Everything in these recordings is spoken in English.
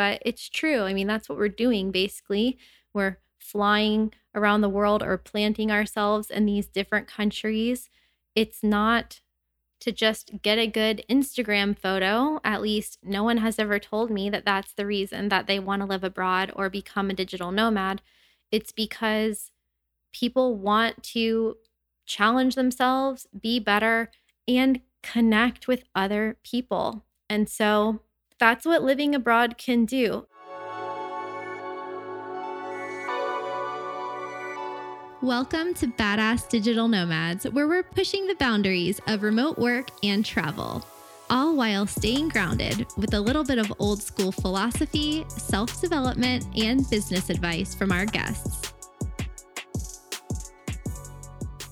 but it's true. I mean, that's what we're doing basically. We're flying around the world or planting ourselves in these different countries. It's not to just get a good Instagram photo. At least no one has ever told me that that's the reason that they want to live abroad or become a digital nomad. It's because people want to challenge themselves, be better, and connect with other people. And so that's what living abroad can do. Welcome to Badass Digital Nomads, where we're pushing the boundaries of remote work and travel, all while staying grounded with a little bit of old school philosophy, self development, and business advice from our guests.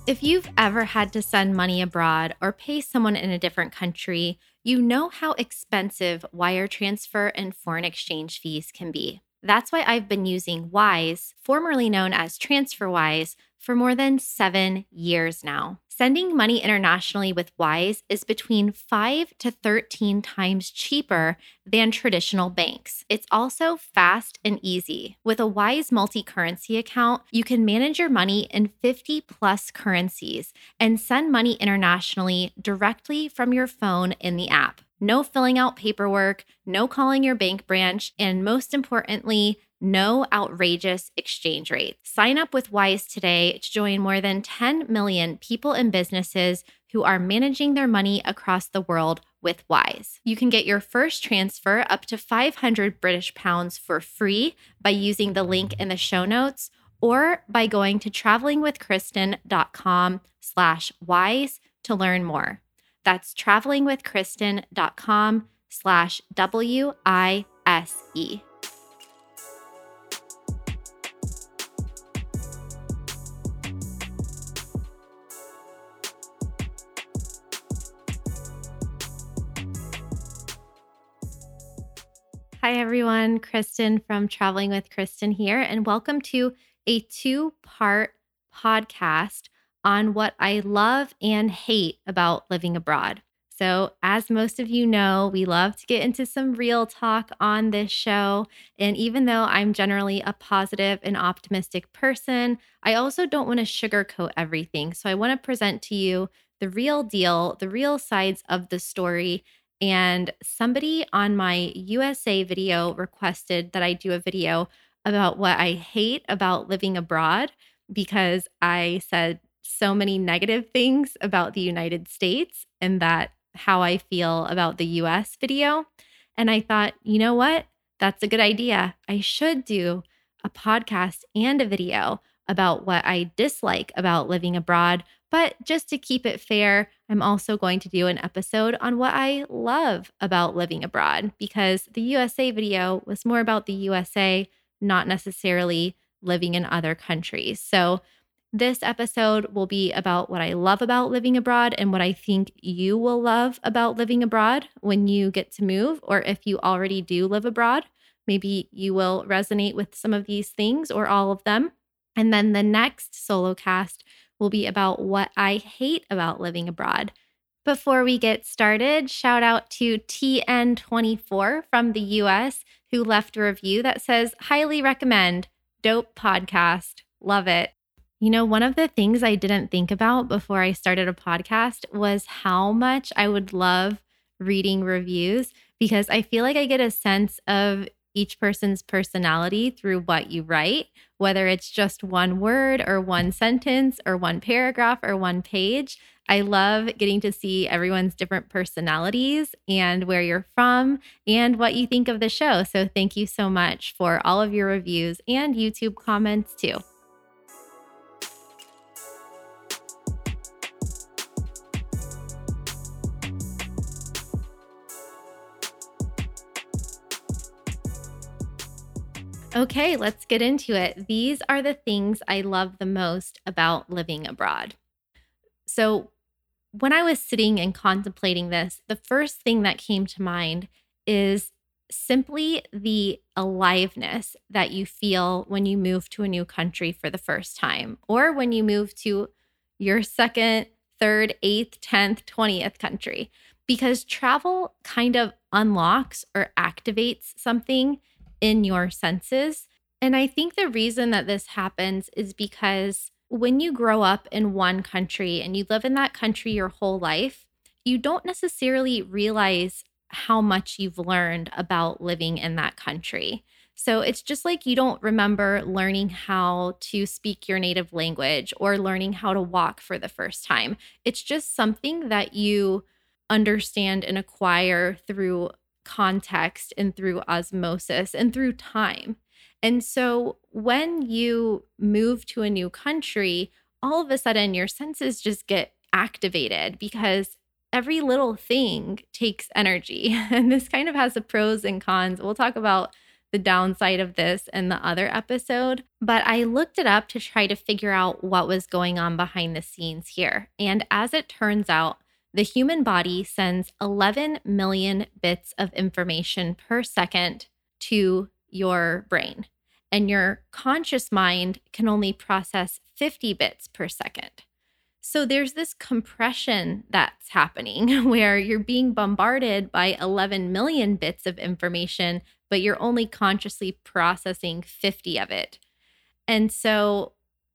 If you've ever had to send money abroad or pay someone in a different country, you know how expensive wire transfer and foreign exchange fees can be. That's why I've been using Wise, formerly known as TransferWise, for more than seven years now. Sending money internationally with Wise is between 5 to 13 times cheaper than traditional banks. It's also fast and easy. With a Wise multi currency account, you can manage your money in 50 plus currencies and send money internationally directly from your phone in the app. No filling out paperwork, no calling your bank branch, and most importantly, no outrageous exchange rates. Sign up with Wise today to join more than 10 million people and businesses who are managing their money across the world with Wise. You can get your first transfer up to 500 British pounds for free by using the link in the show notes or by going to travelingwithkristen.com slash wise to learn more. That's travelingwithkristen.com slash W-I-S-E. Hi, everyone. Kristen from Traveling with Kristen here, and welcome to a two part podcast on what I love and hate about living abroad. So, as most of you know, we love to get into some real talk on this show. And even though I'm generally a positive and optimistic person, I also don't want to sugarcoat everything. So, I want to present to you the real deal, the real sides of the story. And somebody on my USA video requested that I do a video about what I hate about living abroad because I said so many negative things about the United States and that how I feel about the US video. And I thought, you know what? That's a good idea. I should do a podcast and a video about what I dislike about living abroad. But just to keep it fair, I'm also going to do an episode on what I love about living abroad because the USA video was more about the USA, not necessarily living in other countries. So this episode will be about what I love about living abroad and what I think you will love about living abroad when you get to move, or if you already do live abroad. Maybe you will resonate with some of these things or all of them. And then the next solo cast will be about what I hate about living abroad. Before we get started, shout out to TN24 from the US who left a review that says, highly recommend, dope podcast, love it. You know, one of the things I didn't think about before I started a podcast was how much I would love reading reviews because I feel like I get a sense of each person's personality through what you write, whether it's just one word or one sentence or one paragraph or one page. I love getting to see everyone's different personalities and where you're from and what you think of the show. So, thank you so much for all of your reviews and YouTube comments too. Okay, let's get into it. These are the things I love the most about living abroad. So, when I was sitting and contemplating this, the first thing that came to mind is simply the aliveness that you feel when you move to a new country for the first time, or when you move to your second, third, eighth, 10th, 20th country, because travel kind of unlocks or activates something in your senses. And I think the reason that this happens is because when you grow up in one country and you live in that country your whole life, you don't necessarily realize how much you've learned about living in that country. So it's just like you don't remember learning how to speak your native language or learning how to walk for the first time. It's just something that you understand and acquire through context and through osmosis and through time. And so when you move to a new country, all of a sudden your senses just get activated because every little thing takes energy. And this kind of has the pros and cons. We'll talk about the downside of this in the other episode, but I looked it up to try to figure out what was going on behind the scenes here. And as it turns out, the human body sends 11 million bits of information per second to your brain, and your conscious mind can only process 50 bits per second. So there's this compression that's happening where you're being bombarded by 11 million bits of information, but you're only consciously processing 50 of it. And so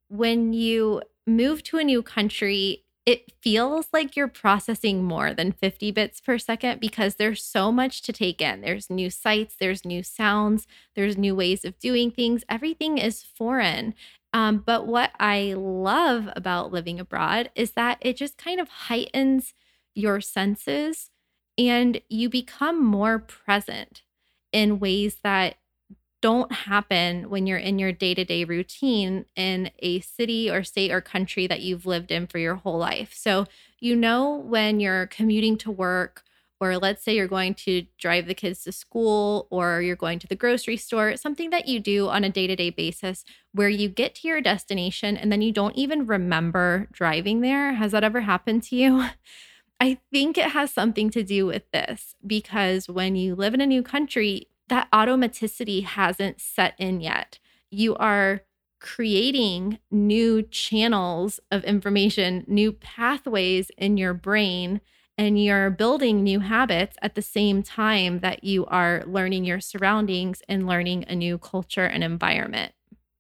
when you move to a new country, it feels like you're processing more than 50 bits per second because there's so much to take in. There's new sights, there's new sounds, there's new ways of doing things. Everything is foreign. Um, but what I love about living abroad is that it just kind of heightens your senses and you become more present in ways that don't happen when you're in your day to day routine in a city or state or country that you've lived in for your whole life. So, you know, when you're commuting to work, or let's say you're going to drive the kids to school or you're going to the grocery store, something that you do on a day to day basis where you get to your destination and then you don't even remember driving there. Has that ever happened to you? I think it has something to do with this because when you live in a new country, that automaticity hasn't set in yet. You are creating new channels of information, new pathways in your brain, and you're building new habits at the same time that you are learning your surroundings and learning a new culture and environment.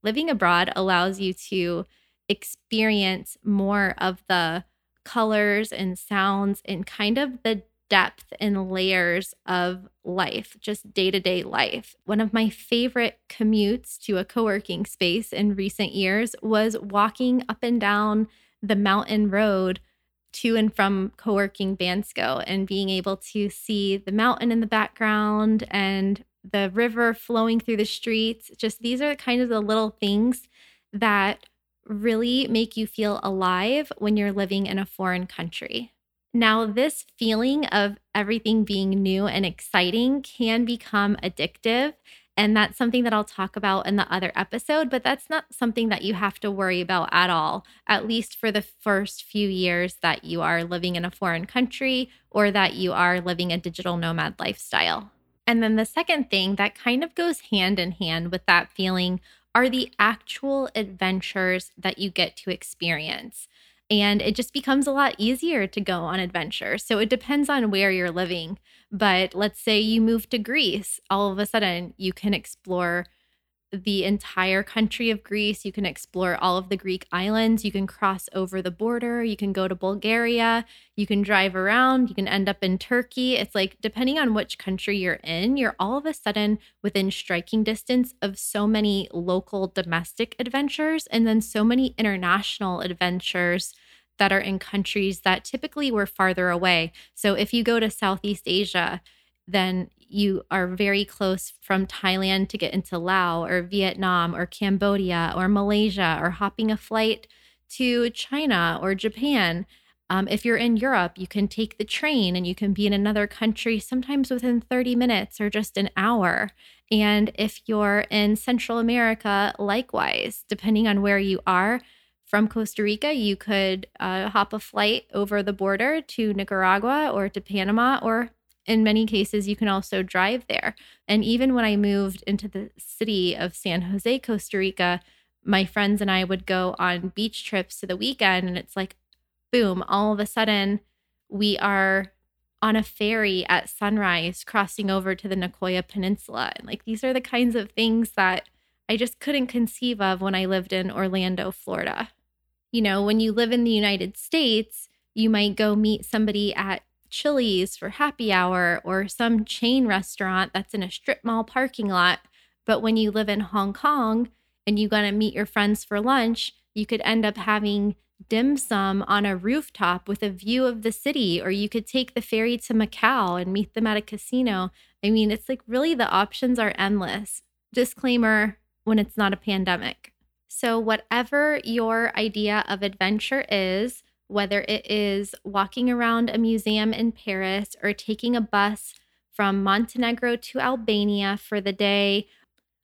Living abroad allows you to experience more of the colors and sounds and kind of the depth and layers of life, just day to day life. One of my favorite commutes to a co working space in recent years was walking up and down the mountain road to and from co working Bansko and being able to see the mountain in the background and the river flowing through the streets. Just these are kind of the little things that really make you feel alive when you're living in a foreign country. Now, this feeling of everything being new and exciting can become addictive. And that's something that I'll talk about in the other episode, but that's not something that you have to worry about at all, at least for the first few years that you are living in a foreign country or that you are living a digital nomad lifestyle. And then the second thing that kind of goes hand in hand with that feeling are the actual adventures that you get to experience and it just becomes a lot easier to go on adventure. So it depends on where you're living. But let's say you move to Greece, all of a sudden you can explore the entire country of Greece. You can explore all of the Greek islands. You can cross over the border. You can go to Bulgaria. You can drive around. You can end up in Turkey. It's like, depending on which country you're in, you're all of a sudden within striking distance of so many local domestic adventures and then so many international adventures that are in countries that typically were farther away. So if you go to Southeast Asia, then you are very close from Thailand to get into Laos or Vietnam or Cambodia or Malaysia or hopping a flight to China or Japan. Um, if you're in Europe, you can take the train and you can be in another country sometimes within 30 minutes or just an hour. And if you're in Central America, likewise, depending on where you are, from Costa Rica, you could uh, hop a flight over the border to Nicaragua or to Panama, or in many cases, you can also drive there. And even when I moved into the city of San Jose, Costa Rica, my friends and I would go on beach trips to the weekend, and it's like, boom, all of a sudden, we are on a ferry at sunrise crossing over to the Nicoya Peninsula. And like these are the kinds of things that I just couldn't conceive of when I lived in Orlando, Florida. You know, when you live in the United States, you might go meet somebody at Chili's for happy hour or some chain restaurant that's in a strip mall parking lot. But when you live in Hong Kong and you're going to meet your friends for lunch, you could end up having dim sum on a rooftop with a view of the city, or you could take the ferry to Macau and meet them at a casino. I mean, it's like really the options are endless. Disclaimer when it's not a pandemic. So, whatever your idea of adventure is, whether it is walking around a museum in Paris or taking a bus from Montenegro to Albania for the day,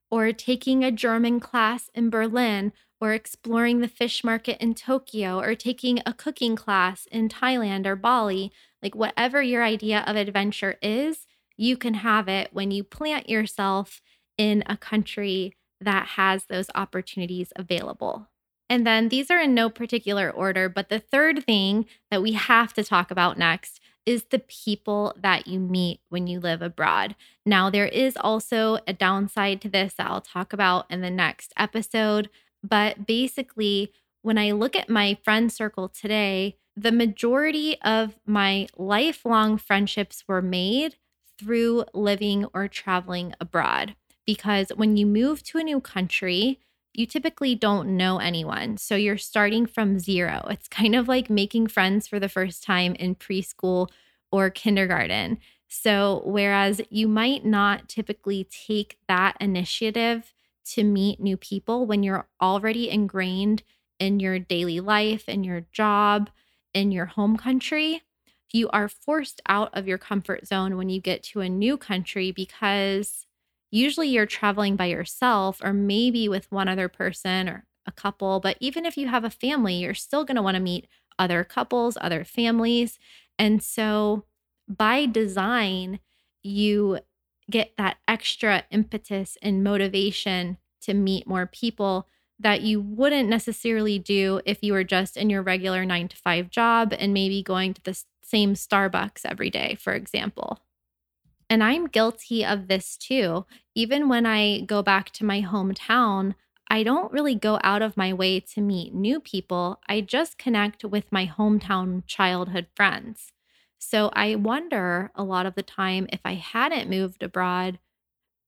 or taking a German class in Berlin, or exploring the fish market in Tokyo, or taking a cooking class in Thailand or Bali, like whatever your idea of adventure is, you can have it when you plant yourself in a country that has those opportunities available. And then these are in no particular order, but the third thing that we have to talk about next is the people that you meet when you live abroad. Now, there is also a downside to this that I'll talk about in the next episode. But basically, when I look at my friend circle today, the majority of my lifelong friendships were made through living or traveling abroad. Because when you move to a new country, you typically don't know anyone. So you're starting from zero. It's kind of like making friends for the first time in preschool or kindergarten. So, whereas you might not typically take that initiative to meet new people when you're already ingrained in your daily life, in your job, in your home country, you are forced out of your comfort zone when you get to a new country because usually you're traveling by yourself or maybe with one other person or a couple. But even if you have a family, you're still going to want to meet other couples, other families. And so by design, you get that extra impetus and motivation to meet more people that you wouldn't necessarily do if you were just in your regular nine to five job and maybe going to the same Starbucks every day, for example. And I'm guilty of this too. Even when I go back to my hometown, I don't really go out of my way to meet new people. I just connect with my hometown childhood friends. So I wonder a lot of the time if I hadn't moved abroad,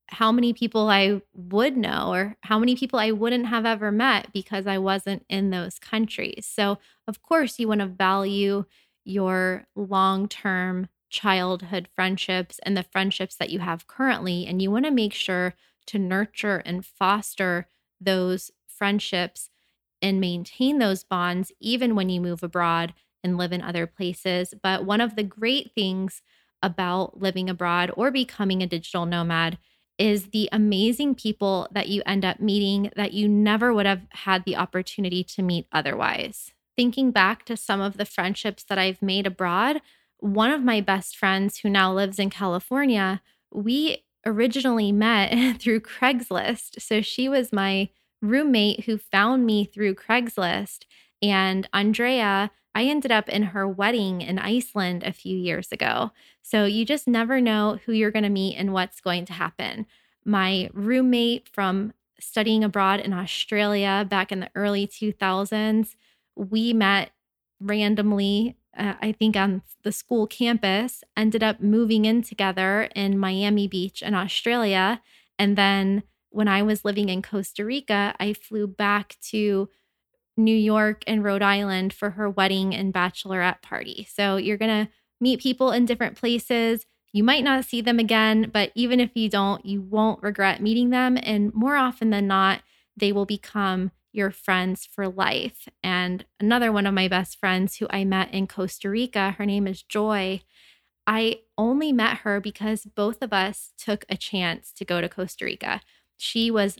how many people I would know or how many people I wouldn't have ever met because I wasn't in those countries. So, of course, you want to value your long term childhood friendships and the friendships that you have currently. And you want to make sure to nurture and foster those friendships and maintain those bonds even when you move abroad and live in other places. But one of the great things about living abroad or becoming a digital nomad is the amazing people that you end up meeting that you never would have had the opportunity to meet otherwise. Thinking back to some of the friendships that I've made abroad, one of my best friends who now lives in California, we originally met through Craigslist. So she was my roommate who found me through Craigslist. And Andrea, I ended up in her wedding in Iceland a few years ago. So you just never know who you're going to meet and what's going to happen. My roommate from studying abroad in Australia back in the early 2000s, we met randomly uh, I think on the school campus, ended up moving in together in Miami Beach in Australia. And then when I was living in Costa Rica, I flew back to New York and Rhode Island for her wedding and bachelorette party. So you're going to meet people in different places. You might not see them again, but even if you don't, you won't regret meeting them. And more often than not, they will become your friends for life. And another one of my best friends who I met in Costa Rica, her name is Joy. I only met her because both of us took a chance to go to Costa Rica. She was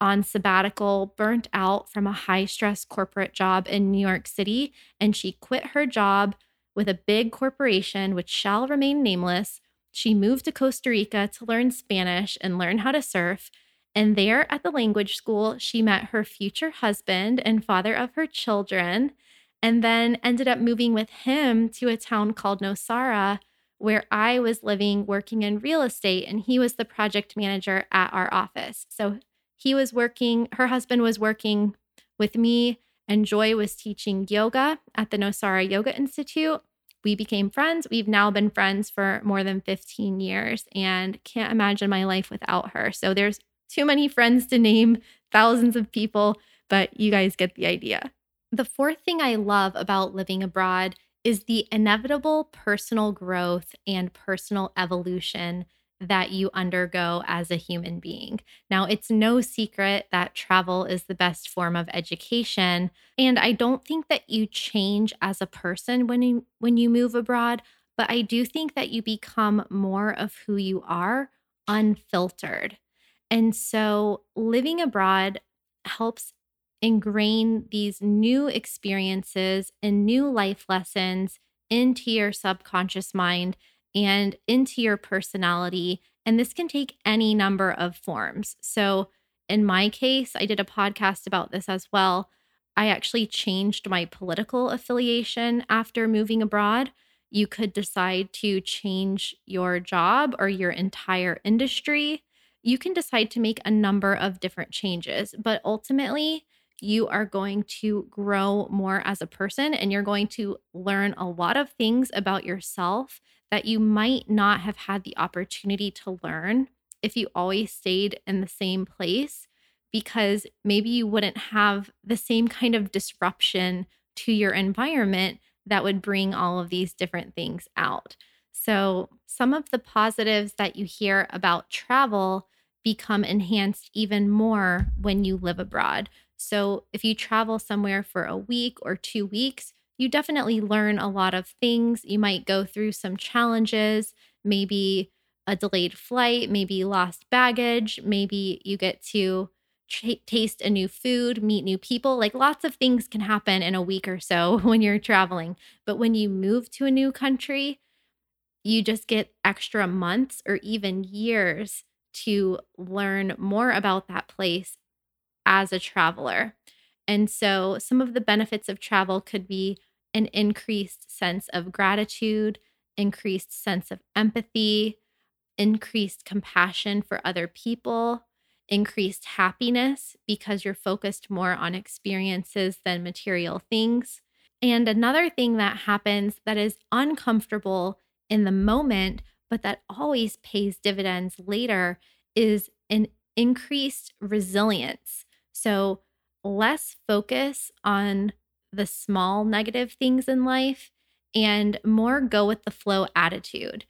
on sabbatical, burnt out from a high stress corporate job in New York City, and she quit her job with a big corporation, which shall remain nameless. She moved to Costa Rica to learn Spanish and learn how to surf. And there at the language school, she met her future husband and father of her children, and then ended up moving with him to a town called Nosara, where I was living working in real estate and he was the project manager at our office. So he was working, her husband was working with me, and Joy was teaching yoga at the Nosara Yoga Institute. We became friends. We've now been friends for more than 15 years and can't imagine my life without her. So there's too many friends to name, thousands of people, but you guys get the idea. The fourth thing I love about living abroad is the inevitable personal growth and personal evolution that you undergo as a human being. Now, it's no secret that travel is the best form of education, and I don't think that you change as a person when you when you move abroad, but I do think that you become more of who you are unfiltered. And so, living abroad helps ingrain these new experiences and new life lessons into your subconscious mind and into your personality. And this can take any number of forms. So, in my case, I did a podcast about this as well. I actually changed my political affiliation after moving abroad. You could decide to change your job or your entire industry. You can decide to make a number of different changes, but ultimately, you are going to grow more as a person and you're going to learn a lot of things about yourself that you might not have had the opportunity to learn if you always stayed in the same place because maybe you wouldn't have the same kind of disruption to your environment that would bring all of these different things out. So, some of the positives that you hear about travel become enhanced even more when you live abroad. So, if you travel somewhere for a week or two weeks, you definitely learn a lot of things. You might go through some challenges, maybe a delayed flight, maybe lost baggage, maybe you get to taste a new food, meet new people. Like lots of things can happen in a week or so when you're traveling. But when you move to a new country, you just get extra months or even years to learn more about that place as a traveler. And so, some of the benefits of travel could be an increased sense of gratitude, increased sense of empathy, increased compassion for other people, increased happiness because you're focused more on experiences than material things. And another thing that happens that is uncomfortable in the moment, but that always pays dividends later is an increased resilience. So, less focus on the small negative things in life and more go with the flow attitude.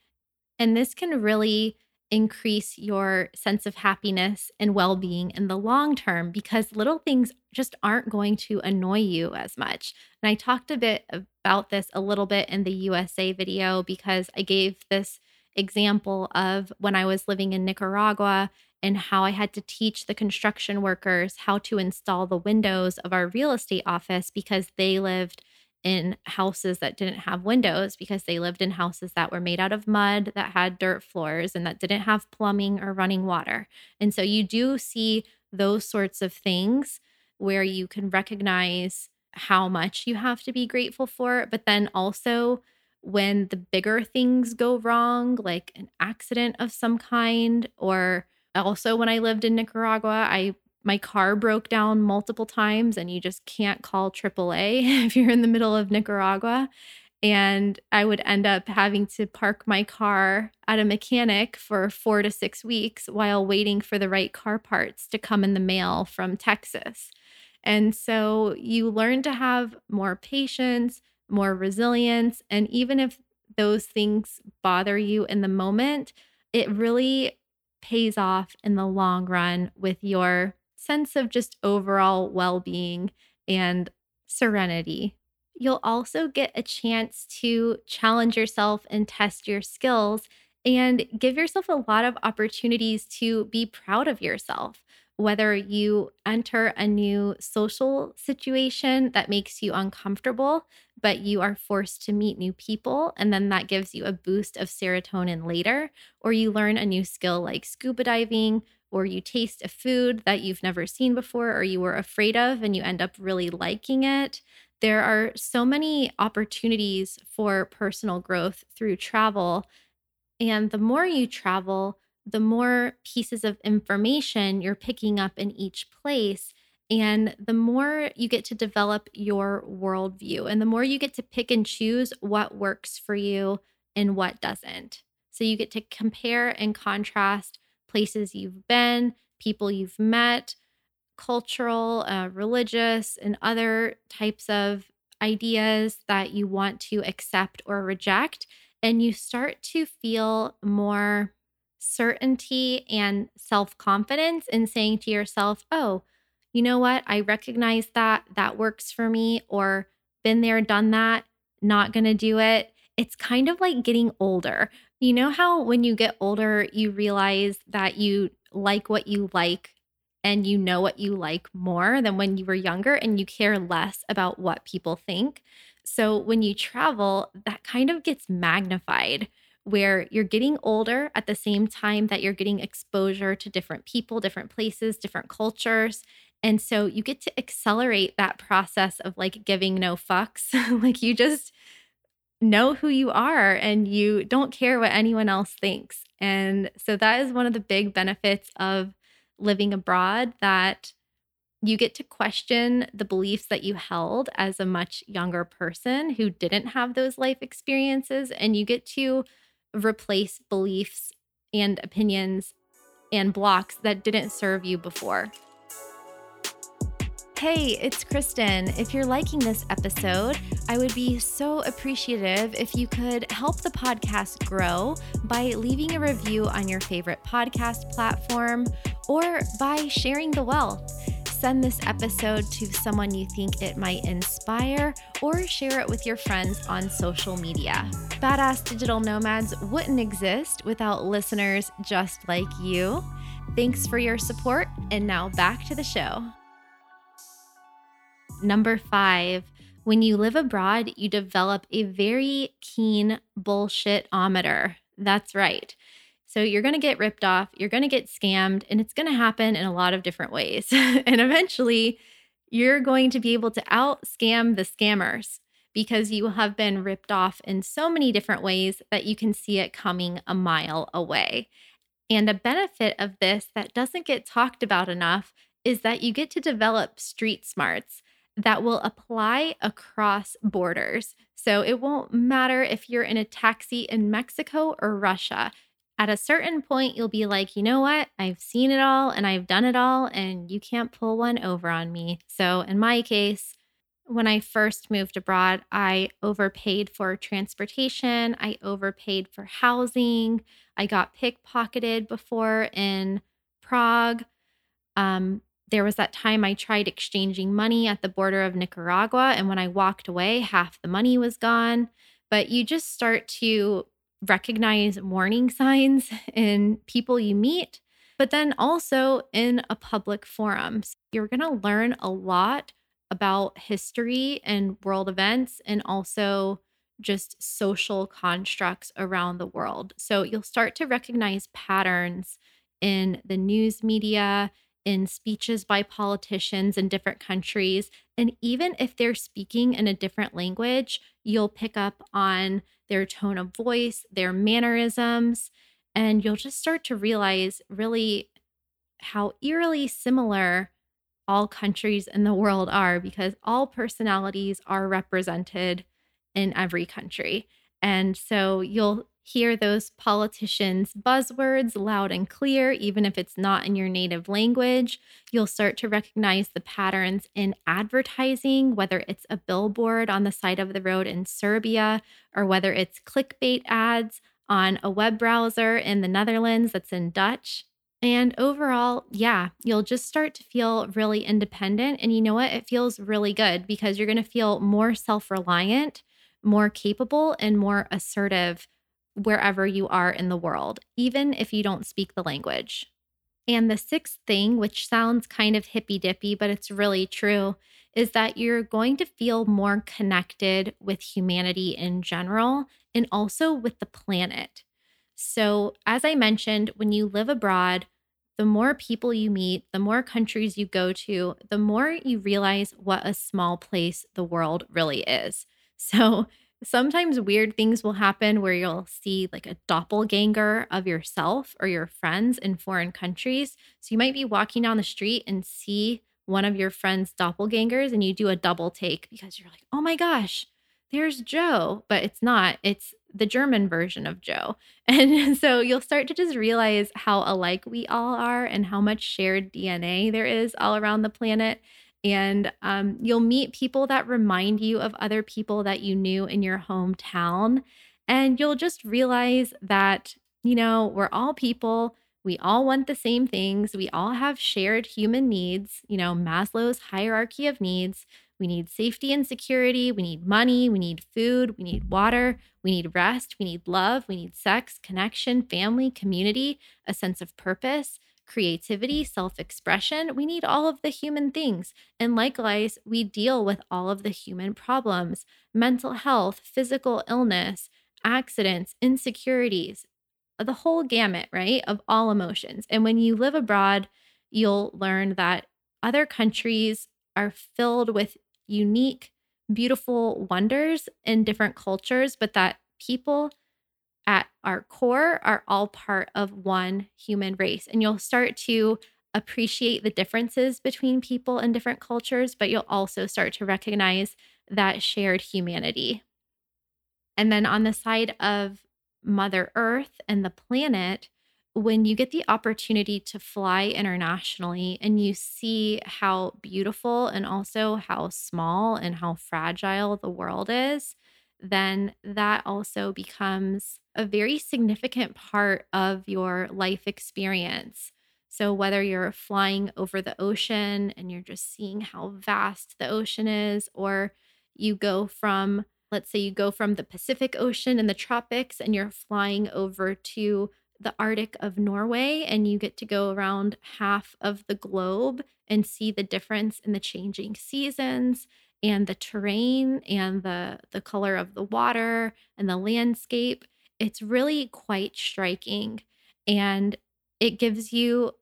And this can really increase your sense of happiness and well being in the long term because little things just aren't going to annoy you as much. And I talked a bit about this a little bit in the USA video because I gave this example of when I was living in Nicaragua and how I had to teach the construction workers how to install the windows of our real estate office because they lived in houses that didn't have windows because they lived in houses that were made out of mud, that had dirt floors, and that didn't have plumbing or running water. And so you do see those sorts of things where you can recognize how much you have to be grateful for, but then also when the bigger things go wrong, like an accident of some kind or also, when I lived in Nicaragua, I my car broke down multiple times and you just can't call AAA if you're in the middle of Nicaragua. And I would end up having to park my car at a mechanic for four to six weeks while waiting for the right car parts to come in the mail from Texas. And so you learn to have more patience, more resilience. And even if those things bother you in the moment, it really pays off in the long run with your sense of just overall well being and serenity. You'll also get a chance to challenge yourself and test your skills and give yourself a lot of opportunities to be proud of yourself whether you enter a new social situation that makes you uncomfortable, but you are forced to meet new people, and then that gives you a boost of serotonin later, or you learn a new skill like scuba diving, or you taste a food that you've never seen before or you were afraid of, and you end up really liking it. there are so many opportunities for personal growth through travel. And the more you travel, the more pieces of information you're picking up in each place. And the more you get to develop your worldview, and the more you get to pick and choose what works for you and what doesn't. So you get to compare and contrast places you've been, people you've met, cultural, uh, religious, and other types of ideas that you want to accept or reject. And you start to feel more certainty and self confidence in saying to yourself, oh, you know what? I recognize that. That works for me. Or been there, done that, not going to do it. It's kind of like getting older. You know how when you get older, you realize that you like what you like and you know what you like more than when you were younger and you care less about what people think. So when you travel, that kind of gets magnified where you're getting older at the same time that you're getting exposure to different people, different places, different cultures. And so you get to accelerate that process of like giving no fucks. like you just know who you are and you don't care what anyone else thinks. And so that is one of the big benefits of living abroad that you get to question the beliefs that you held as a much younger person who didn't have those life experiences and you get to replace beliefs and opinions and blocks that didn't serve you before. Hey, it's Kristen. If you're liking this episode, I would be so appreciative if you could help the podcast grow by leaving a review on your favorite podcast platform or by sharing the wealth. Send this episode to someone you think it might inspire or share it with your friends on social media. Badass Digital Nomads wouldn't exist without listeners just like you. Thanks for your support, and now back to the show. Number five, when you live abroad, you develop a very keen bullshit-ometer. That's right. So you're going to get ripped off, you're going to get scammed, and it's going to happen in a lot of different ways. and eventually, you're going to be able to out scam the scammers because you have been ripped off in so many different ways that you can see it coming a mile away. And a benefit of this that doesn't get talked about enough is that you get to develop street smarts that will apply across borders. So it won't matter if you're in a taxi in Mexico or Russia. At a certain point, you'll be like, you know what? I've seen it all and I've done it all, and you can't pull one over on me. So, in my case, when I first moved abroad, I overpaid for transportation, I overpaid for housing, I got pickpocketed before in Prague. Um, there was that time I tried exchanging money at the border of Nicaragua, and when I walked away, half the money was gone. But you just start to recognize warning signs in people you meet, but then also in a public forum. So you're going to learn a lot about history and world events, and also just social constructs around the world. So you'll start to recognize patterns in the news media in speeches by politicians in different countries. And even if they're speaking in a different language, you'll pick up on their tone of voice, their mannerisms, and you'll just start to realize really how eerily similar all countries in the world are because all personalities are represented in every country. And so you'll hear those politicians' buzzwords loud and clear, even if it's not in your native language. You'll start to recognize the patterns in advertising, whether it's a billboard on the side of the road in Serbia or whether it's clickbait ads on a web browser in the Netherlands that's in Dutch. And overall, yeah, you'll just start to feel really independent. And you know what? It feels really good because you're going to feel more self reliant, more capable, and more assertive wherever you are in the world, even if you don't speak the language. And the sixth thing, which sounds kind of hippy dippy, but it's really true, is that you're going to feel more connected with humanity in general and also with the planet. So, as I mentioned, when you live abroad, the more people you meet, the more countries you go to, the more you realize what a small place the world really is. So, sometimes weird things will happen where you'll see like a doppelganger of yourself or your friends in foreign countries. So, you might be walking down the street and see one of your friend's doppelgangers and you do a double take because you're like, oh my gosh, there's Joe, but it's not. It's the German version of Joe. And so you'll start to just realize how alike we all are and how much shared DNA there is all around the planet. And um, you'll meet people that remind you of other people that you knew in your hometown. And you'll just realize that, you know, we're all people. We all want the same things. We all have shared human needs, you know, Maslow's hierarchy of needs. We need safety and security. We need money. We need food. We need water. We need rest. We need love. We need sex, connection, family, community, a sense of purpose, creativity, self expression. We need all of the human things. And likewise, we deal with all of the human problems mental health, physical illness, accidents, insecurities, uh, the whole gamut, right, of all emotions. And when you live abroad, you'll learn that other countries are filled with unique, beautiful wonders in different cultures, but that people our core are all part of one human race. And you'll start to appreciate the differences between people in different cultures, but you'll also start to recognize that shared humanity. And then on the side of Mother Earth and the planet, when you get the opportunity to fly internationally and you see how beautiful and also how small and how fragile the world is, then that also becomes a very significant part of your life experience. So, whether you're flying over the ocean and you're just seeing how vast the ocean is, or you go from, let's say, you go from the Pacific Ocean and the tropics and you're flying over to the Arctic of Norway and you get to go around half of the globe and see the difference in the changing seasons and the terrain and the the color of the water and the landscape it's really quite striking and it gives you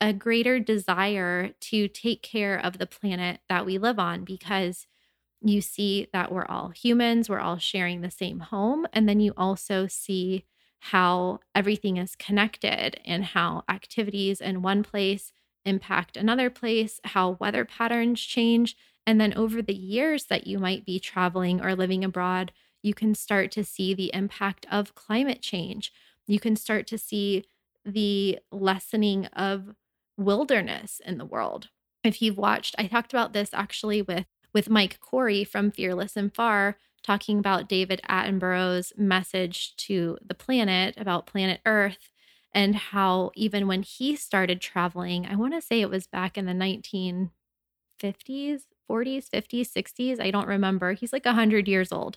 a greater desire to take care of the planet that we live on because you see that we're all humans, we're all sharing the same home. And then you also see how everything is connected and how activities in one place impact another place, how weather patterns change. And then over the years that you might be traveling or living abroad, you can start to see the impact of climate change. You can start to see the lessening of wilderness in the world. If you've watched, I talked about this actually with with Mike Corey from Fearless and Far, talking about David Attenborough's message to the planet about planet Earth and how even when he started traveling, I want to say it was back in the 1950s, 40s, 50s, 60s, I don't remember. He's like 100 years old.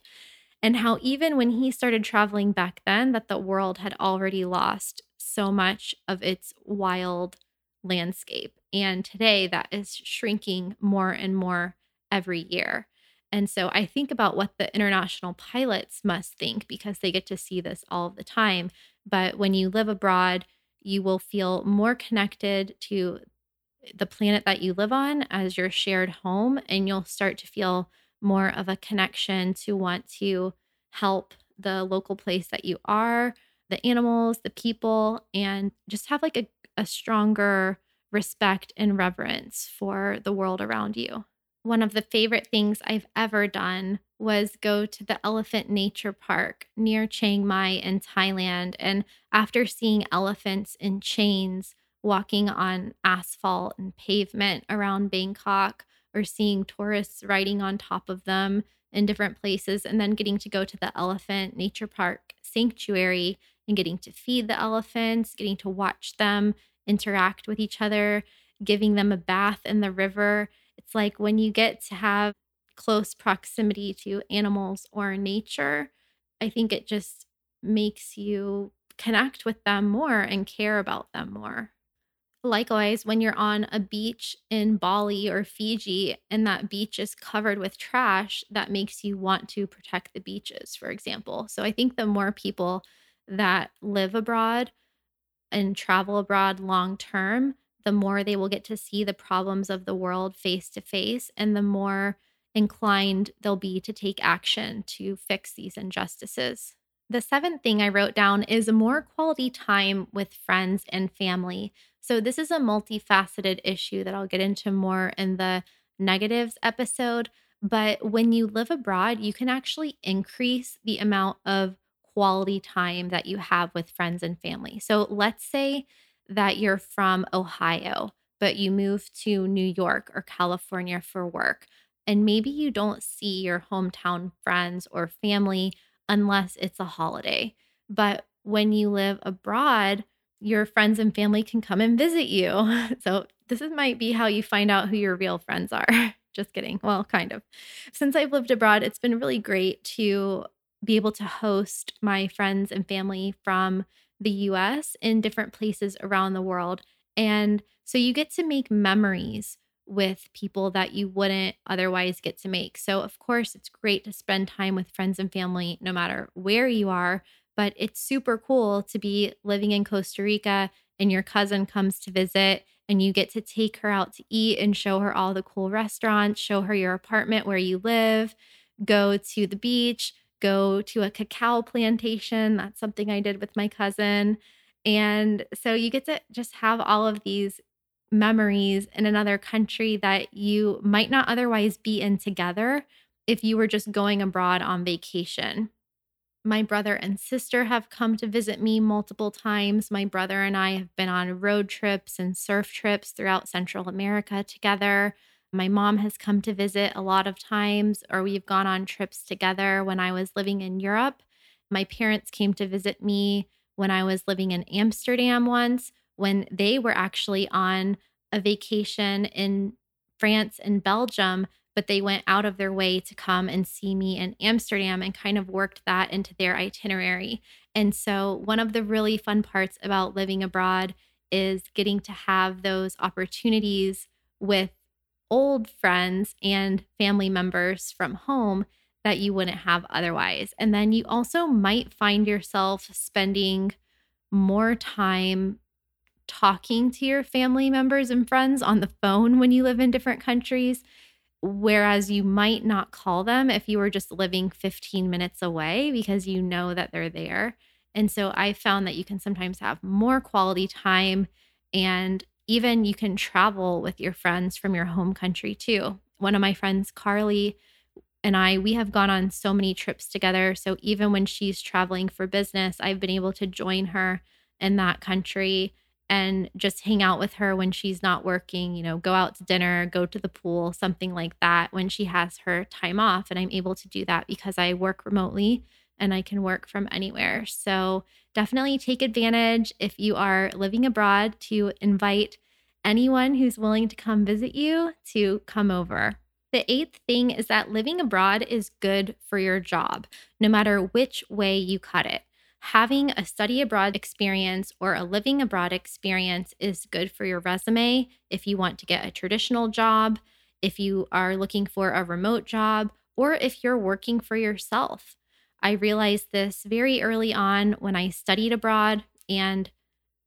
And how even when he started traveling back then that the world had already lost so much of its wild landscape. And today that is shrinking more and more every year. And so I think about what the international pilots must think because they get to see this all the time. But when you live abroad, you will feel more connected to the planet that you live on as your shared home, and you'll start to feel more of a connection to want to help the local place that you are, the animals, the people, and just have like a, a stronger respect and reverence for the world around you one of the favorite things I've ever done was go to the Elephant Nature Park near Chiang Mai in Thailand. And after seeing elephants in chains walking on asphalt and pavement around Bangkok, or seeing tourists riding on top of them in different places, and then getting to go to the Elephant Nature Park sanctuary and getting to feed the elephants, getting to watch them interact with each other, giving them a bath in the river it's like when you get to have close proximity to animals or nature, I think it just makes you connect with them more and care about them more. Likewise, when you're on a beach in Bali or Fiji and that beach is covered with trash, that makes you want to protect the beaches, for example. So I think the more people that live abroad and travel abroad long term, the more they will get to see the problems of the world face to face and the more inclined they'll be to take action to fix these injustices. The seventh thing I wrote down is more quality time with friends and family. So, this is a multifaceted issue that I'll get into more in the negatives episode. But when you live abroad, you can actually increase the amount of quality time that you have with friends and family. So, let's say that you're from Ohio, but you move to New York or California for work and maybe you don't see your hometown friends or family unless it's a holiday. But when you live abroad, your friends and family can come and visit you. So, this is, might be how you find out who your real friends are. Just kidding. Well, kind of. Since I've lived abroad, it's been really great to be able to host my friends and family from the US in different places around the world. And so you get to make memories with people that you wouldn't otherwise get to make. So, of course, it's great to spend time with friends and family no matter where you are, but it's super cool to be living in Costa Rica and your cousin comes to visit and you get to take her out to eat and show her all the cool restaurants, show her your apartment where you live, go to the beach, go to a cacao plantation. That's something I did with my cousin. And so you get to just have all of these memories in another country that you might not otherwise be in together if you were just going abroad on vacation. My brother and sister have come to visit me multiple times. My brother and I have been on road trips and surf trips throughout Central America together. My mom has come to visit a lot of times, or we've gone on trips together when I was living in Europe. My parents came to visit me when I was living in Amsterdam once when they were actually on a vacation in France and Belgium, but they went out of their way to come and see me in Amsterdam and kind of worked that into their itinerary. And so, one of the really fun parts about living abroad is getting to have those opportunities with old friends and family members from home that you wouldn't have otherwise. And then you also might find yourself spending more time talking to your family members and friends on the phone when you live in different countries, whereas you might not call them if you were just living 15 minutes away because you know that they're there. And so I found that you can sometimes have more quality time and even you can travel with your friends from your home country too. One of my friends, Carly, and I, we have gone on so many trips together. So even when she's traveling for business, I've been able to join her in that country and just hang out with her when she's not working, you know, go out to dinner, go to the pool, something like that when she has her time off. And I'm able to do that because I work remotely and I can work from anywhere. So definitely take advantage if you are living abroad to invite anyone who's willing to come visit you to come over. The eighth thing is that living abroad is good for your job, no matter which way you cut it having a study abroad experience or a living abroad experience is good for your resume if you want to get a traditional job, if you are looking for a remote job, or if you're working for yourself. I realized this very early on when I studied abroad, and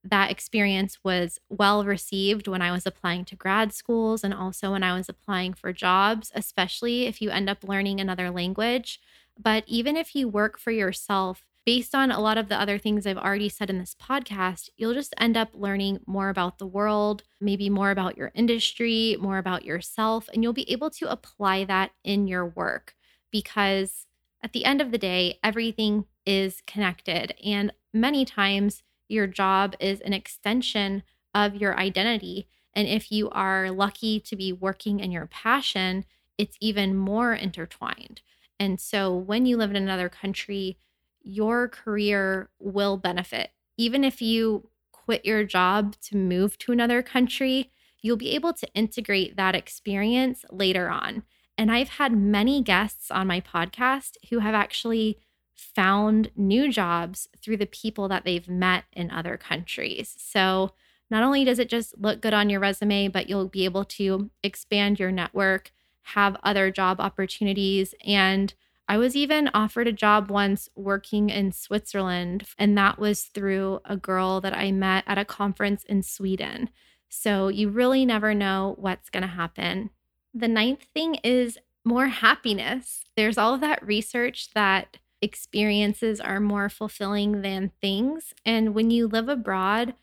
that experience was well received when I was applying to grad schools and also when I was applying for jobs, especially if you end up learning another language. But even if you work for yourself, based on a lot of the other things I've already said in this podcast, you'll just end up learning more about the world, maybe more about your industry, more about yourself, and you'll be able to apply that in your work because at the end of the day, everything is connected. And many times, your job is an extension of your identity. And if you are lucky to be working in your passion, it's even more intertwined. And so when you live in another country, your career will benefit. Even if you quit your job to move to another country, you'll be able to integrate that experience later on. And I've had many guests on my podcast who have actually found new jobs through the people that they've met in other countries. So, not only does it just look good on your resume, but you'll be able to expand your network, have other job opportunities, and I was even offered a job once working in Switzerland, and that was through a girl that I met at a conference in Sweden. So you really never know what's going to happen. The ninth thing is more happiness. There's all of that research that experiences are more fulfilling than things. And when you live abroad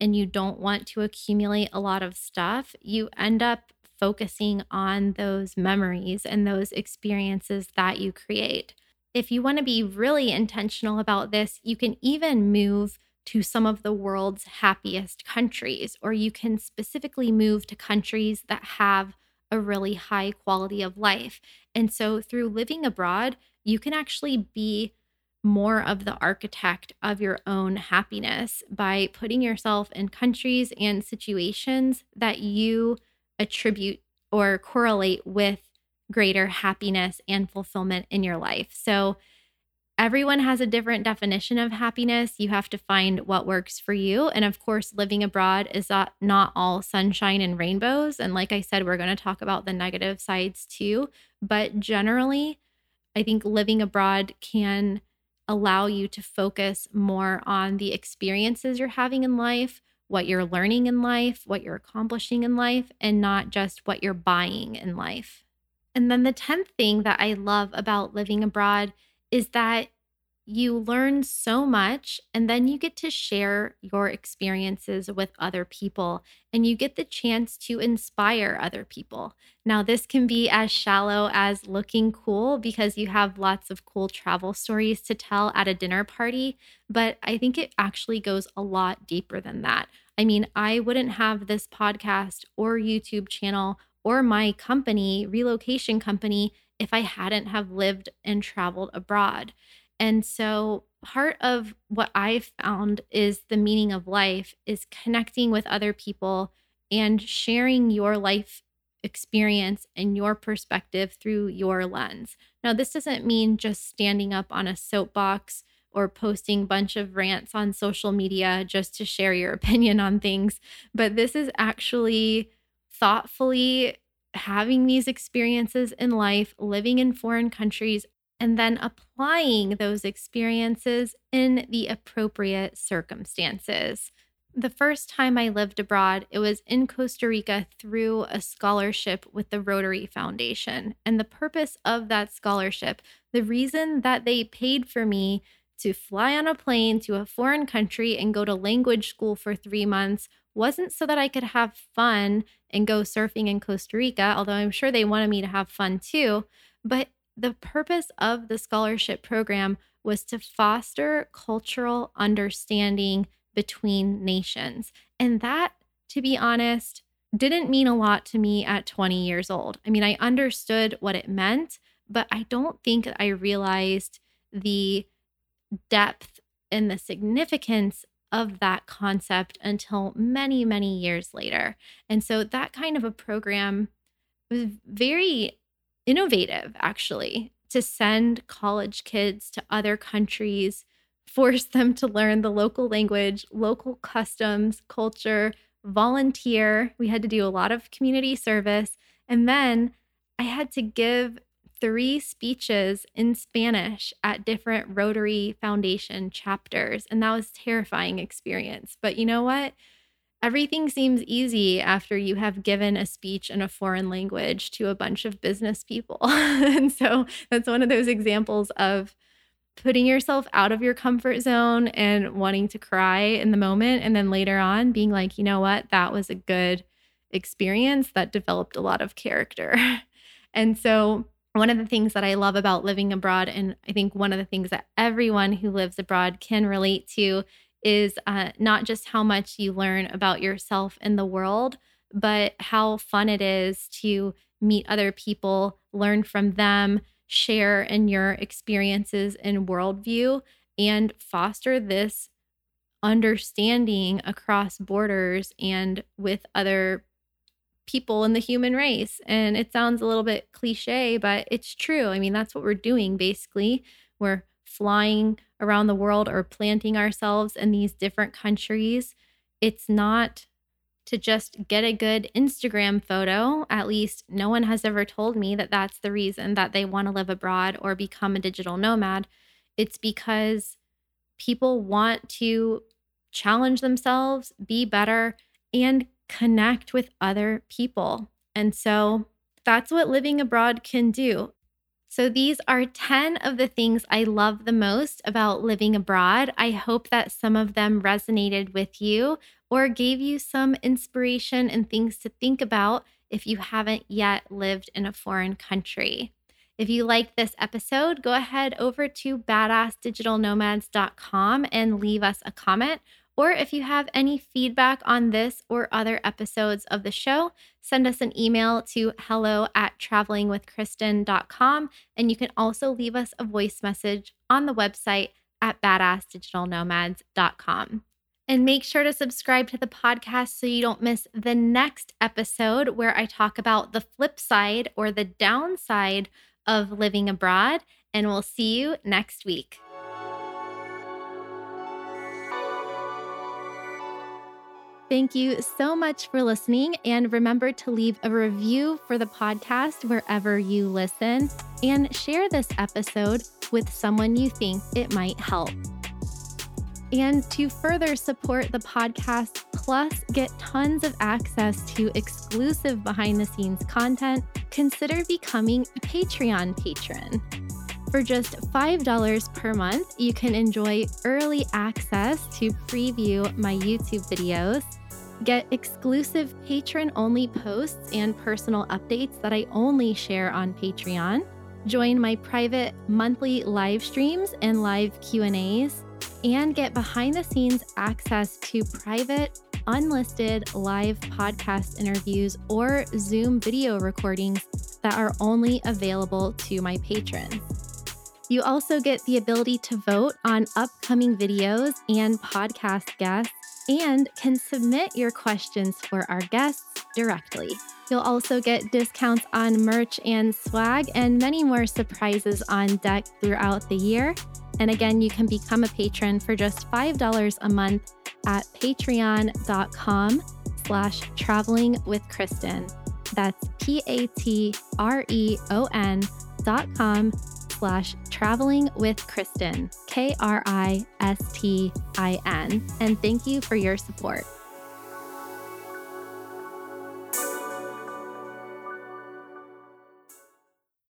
and you don't want to accumulate a lot of stuff, you end up focusing on those memories and those experiences that you create. If you want to be really intentional about this, you can even move to some of the world's happiest countries, or you can specifically move to countries that have a really high quality of life. And so, through living abroad, you can actually be more of the architect of your own happiness by putting yourself in countries and situations that you attribute or correlate with greater happiness and fulfillment in your life. So, everyone has a different definition of happiness. You have to find what works for you. And of course, living abroad is not, not all sunshine and rainbows. And like I said, we're going to talk about the negative sides too. But generally, I think living abroad can allow you to focus more on the experiences you're having in life what you're learning in life, what you're accomplishing in life, and not just what you're buying in life. And then the 10th thing that I love about living abroad is that you learn so much and then you get to share your experiences with other people and you get the chance to inspire other people. Now, this can be as shallow as looking cool because you have lots of cool travel stories to tell at a dinner party, but I think it actually goes a lot deeper than that. I mean, I wouldn't have this podcast or YouTube channel or my company, relocation company, if I hadn't have lived and traveled abroad. And so part of what I've found is the meaning of life is connecting with other people and sharing your life experience and your perspective through your lens. Now, this doesn't mean just standing up on a soapbox or posting a bunch of rants on social media just to share your opinion on things, but this is actually thoughtfully having these experiences in life, living in foreign countries, and then applying those experiences in the appropriate circumstances. The first time I lived abroad, it was in Costa Rica through a scholarship with the Rotary Foundation. And the purpose of that scholarship, the reason that they paid for me to fly on a plane to a foreign country and go to language school for three months wasn't so that I could have fun and go surfing in Costa Rica, although I'm sure they wanted me to have fun too. But the purpose of the scholarship program was to foster cultural understanding between nations. And that, to be honest, didn't mean a lot to me at 20 years old. I mean, I understood what it meant, but I don't think I realized the depth and the significance of that concept until many, many years later. And so that kind of a program was very innovative, actually, to send college kids to other countries, force them to learn the local language, local customs, culture, volunteer. We had to do a lot of community service. And then I had to give three speeches in Spanish at different Rotary Foundation chapters. And that was terrifying experience. But you know what? Everything seems easy after you have given a speech in a foreign language to a bunch of business people. and so that's one of those examples of putting yourself out of your comfort zone and wanting to cry in the moment. And then later on being like, you know what? That was a good experience that developed a lot of character. and so one of the things that I love about living abroad, and I think one of the things that everyone who lives abroad can relate to, is uh, not just how much you learn about yourself and the world, but how fun it is to meet other people, learn from them, share in your experiences and worldview, and foster this understanding across borders and with other people in the human race. And it sounds a little bit cliche, but it's true. I mean, that's what we're doing basically. We're flying around the world or planting ourselves in these different countries. It's not to just get a good Instagram photo. At least no one has ever told me that that's the reason that they want to live abroad or become a digital nomad. It's because people want to challenge themselves, be better, and connect with other people. And so that's what living abroad can do. So, these are 10 of the things I love the most about living abroad. I hope that some of them resonated with you or gave you some inspiration and things to think about if you haven't yet lived in a foreign country. If you like this episode, go ahead over to badassdigitalnomads.com and leave us a comment or if you have any feedback on this or other episodes of the show, send us an email to hello at travelingwithkristin.com. And you can also leave us a voice message on the website at badassdigitalnomads.com. And make sure to subscribe to the podcast so you don't miss the next episode where I talk about the flip side or the downside of living abroad. And we'll see you next week. Thank you so much for listening. And remember to leave a review for the podcast wherever you listen and share this episode with someone you think it might help. And to further support the podcast, plus get tons of access to exclusive behind the scenes content, consider becoming a Patreon patron. For just $5 per month, you can enjoy early access to preview my YouTube videos Get exclusive patron only posts and personal updates that I only share on Patreon. Join my private monthly live streams and live Q&As and get behind the scenes access to private unlisted live podcast interviews or Zoom video recordings that are only available to my patrons. You also get the ability to vote on upcoming videos and podcast guests and can submit your questions for our guests directly. You'll also get discounts on merch and swag and many more surprises on deck throughout the year. And again, you can become a patron for just $5 a month at patreon.com slash traveling with Kristin. That's P-A-T-R-E-O-N dot com slash traveling with Kristin, K R I S T I N. And thank you for your support.